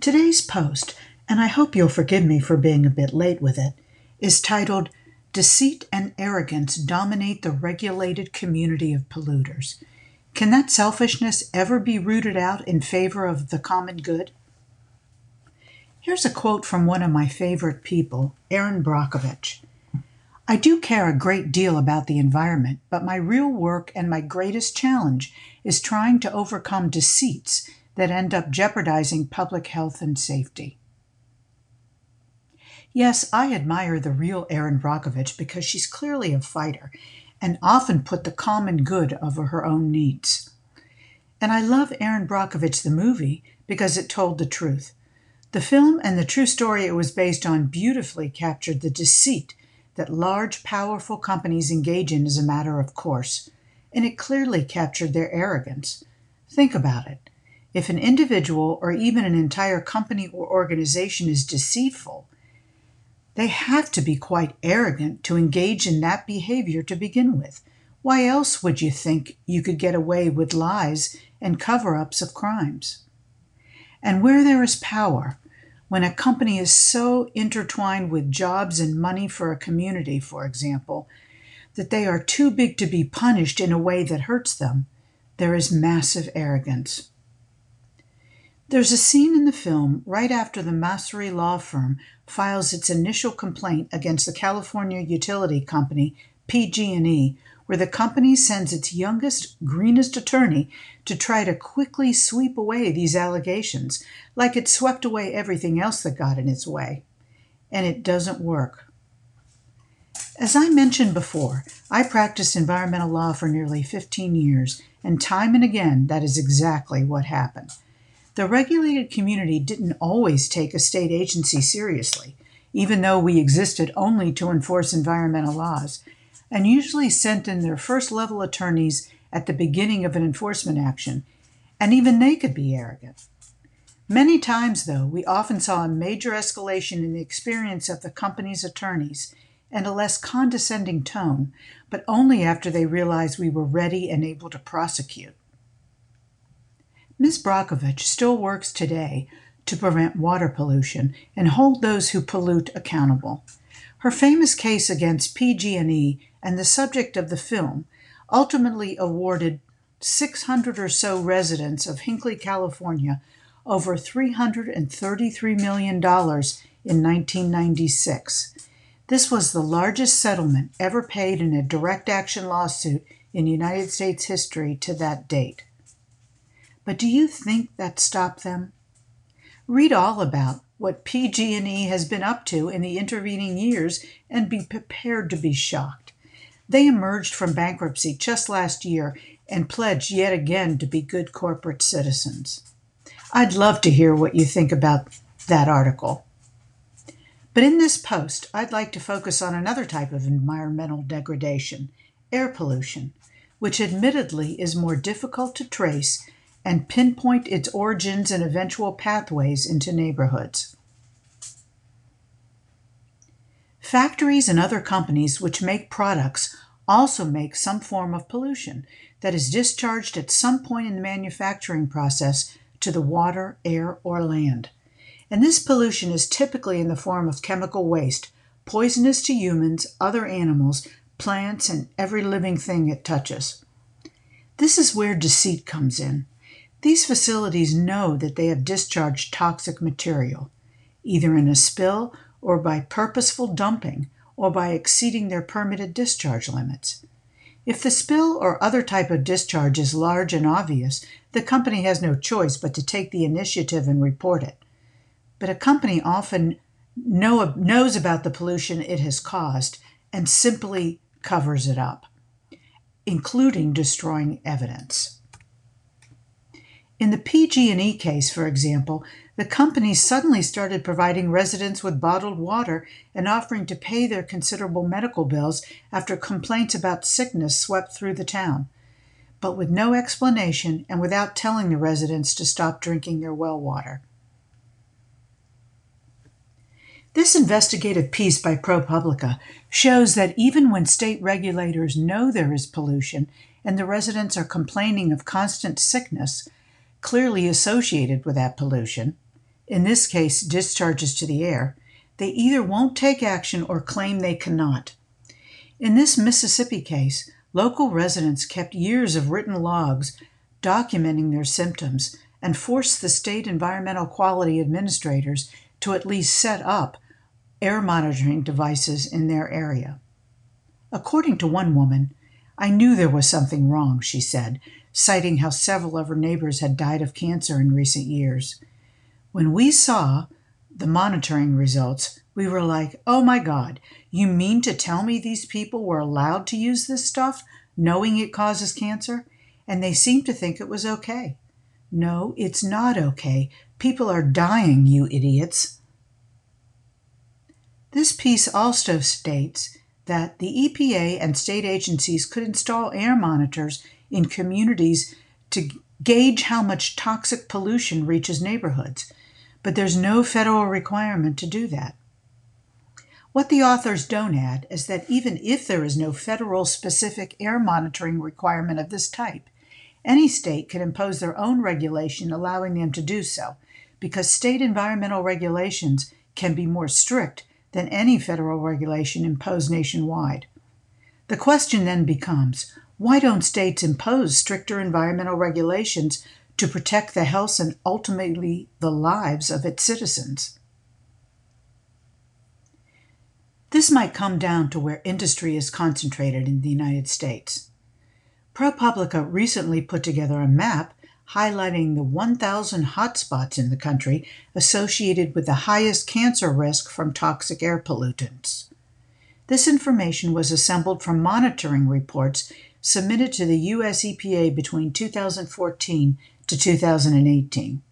Today's post, and I hope you'll forgive me for being a bit late with it, is titled Deceit and Arrogance Dominate the Regulated Community of Polluters. Can that selfishness ever be rooted out in favor of the common good? Here's a quote from one of my favorite people, Erin Brockovich. I do care a great deal about the environment, but my real work and my greatest challenge is trying to overcome deceits that end up jeopardizing public health and safety. Yes, I admire the real Erin Brockovich because she's clearly a fighter and often put the common good over her own needs. And I love Erin Brockovich the movie because it told the truth. The film and the true story it was based on beautifully captured the deceit that large, powerful companies engage in as a matter of course, and it clearly captured their arrogance. Think about it. If an individual or even an entire company or organization is deceitful, they have to be quite arrogant to engage in that behavior to begin with. Why else would you think you could get away with lies and cover ups of crimes? And where there is power, when a company is so intertwined with jobs and money for a community, for example, that they are too big to be punished in a way that hurts them, there is massive arrogance. There's a scene in the film right after the Masry law firm files its initial complaint against the California utility company PG&E where the company sends its youngest, greenest attorney to try to quickly sweep away these allegations, like it swept away everything else that got in its way. And it doesn't work. As I mentioned before, I practiced environmental law for nearly 15 years, and time and again, that is exactly what happened. The regulated community didn't always take a state agency seriously, even though we existed only to enforce environmental laws and usually sent in their first level attorneys at the beginning of an enforcement action, and even they could be arrogant. Many times, though, we often saw a major escalation in the experience of the company's attorneys and a less condescending tone, but only after they realized we were ready and able to prosecute. Ms. Brockovich still works today to prevent water pollution and hold those who pollute accountable. Her famous case against PG&E and the subject of the film ultimately awarded 600 or so residents of Hinkley, California, over $333 million in 1996. This was the largest settlement ever paid in a direct action lawsuit in United States history to that date. But do you think that stopped them? Read all about what PG&E has been up to in the intervening years and be prepared to be shocked. They emerged from bankruptcy just last year and pledged yet again to be good corporate citizens. I'd love to hear what you think about that article. But in this post, I'd like to focus on another type of environmental degradation air pollution, which admittedly is more difficult to trace and pinpoint its origins and eventual pathways into neighborhoods. Factories and other companies which make products also make some form of pollution that is discharged at some point in the manufacturing process to the water, air, or land. And this pollution is typically in the form of chemical waste, poisonous to humans, other animals, plants, and every living thing it touches. This is where deceit comes in. These facilities know that they have discharged toxic material, either in a spill or by purposeful dumping or by exceeding their permitted discharge limits. If the spill or other type of discharge is large and obvious, the company has no choice but to take the initiative and report it. But a company often know, knows about the pollution it has caused and simply covers it up, including destroying evidence. In the PG&E case, for example, the company suddenly started providing residents with bottled water and offering to pay their considerable medical bills after complaints about sickness swept through the town, but with no explanation and without telling the residents to stop drinking their well water. This investigative piece by ProPublica shows that even when state regulators know there is pollution and the residents are complaining of constant sickness, clearly associated with that pollution, in this case discharges to the air, they either won't take action or claim they cannot. In this Mississippi case, local residents kept years of written logs documenting their symptoms and forced the state environmental quality administrators to at least set up air monitoring devices in their area. According to one woman, I knew there was something wrong, she said, citing how several of her neighbors had died of cancer in recent years. When we saw the monitoring results, we were like, oh my God, you mean to tell me these people were allowed to use this stuff knowing it causes cancer? And they seemed to think it was okay. No, it's not okay. People are dying, you idiots. This piece also states that the EPA and state agencies could install air monitors in communities to gauge how much toxic pollution reaches neighborhoods but there's no federal requirement to do that. What the authors don't add is that even if there is no federal specific air monitoring requirement of this type, any state can impose their own regulation allowing them to do so, because state environmental regulations can be more strict than any federal regulation imposed nationwide. The question then becomes why don't states impose stricter environmental regulations to protect the health and ultimately the lives of its citizens. This might come down to where industry is concentrated in the United States. ProPublica recently put together a map highlighting the 1,000 hotspots in the country associated with the highest cancer risk from toxic air pollutants. This information was assembled from monitoring reports submitted to the US EPA between 2014 to 2018.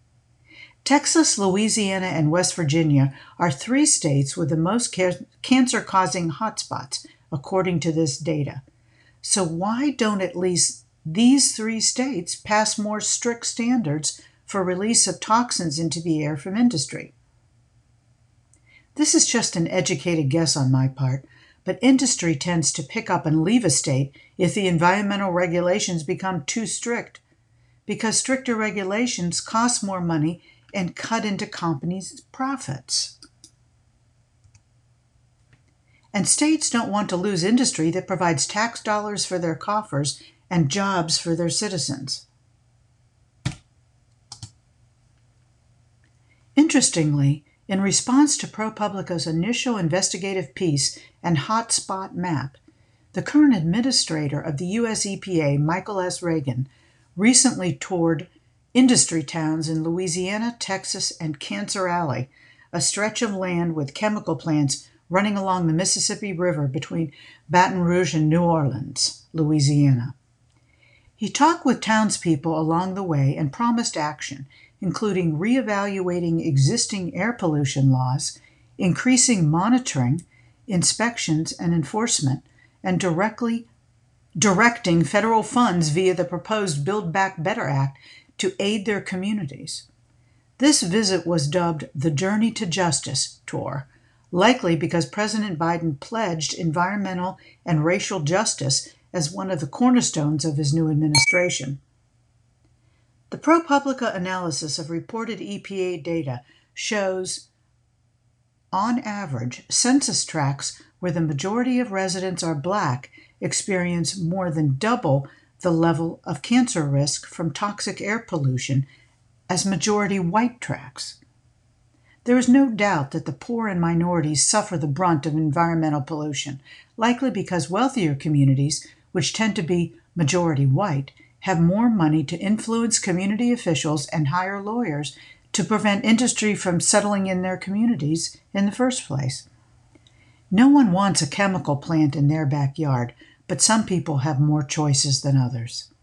Texas, Louisiana, and West Virginia are three states with the most ca- cancer causing hotspots, according to this data. So, why don't at least these three states pass more strict standards for release of toxins into the air from industry? This is just an educated guess on my part, but industry tends to pick up and leave a state if the environmental regulations become too strict because stricter regulations cost more money and cut into companies' profits. And states don't want to lose industry that provides tax dollars for their coffers and jobs for their citizens. Interestingly, in response to ProPublica's initial investigative piece and hotspot map, the current administrator of the US EPA, Michael S. Regan, recently toured industry towns in Louisiana, Texas, and Cancer Alley, a stretch of land with chemical plants running along the Mississippi River between Baton Rouge and New Orleans, Louisiana. He talked with townspeople along the way and promised action, including reevaluating existing air pollution laws, increasing monitoring, inspections, and enforcement, and directly directing federal funds via the proposed Build Back Better Act to aid their communities. This visit was dubbed the Journey to Justice Tour, likely because President Biden pledged environmental and racial justice as one of the cornerstones of his new administration. The ProPublica analysis of reported EPA data shows, on average, census tracts where the majority of residents are black experience more than double the level of cancer risk from toxic air pollution as majority white tracts. There is no doubt that the poor and minorities suffer the brunt of environmental pollution, likely because wealthier communities, which tend to be majority white, have more money to influence community officials and hire lawyers to prevent industry from settling in their communities in the first place. No one wants a chemical plant in their backyard, but some people have more choices than others.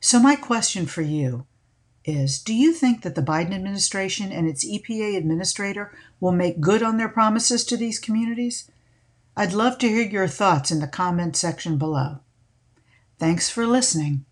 So, my question for you is Do you think that the Biden administration and its EPA administrator will make good on their promises to these communities? I'd love to hear your thoughts in the comment section below. Thanks for listening.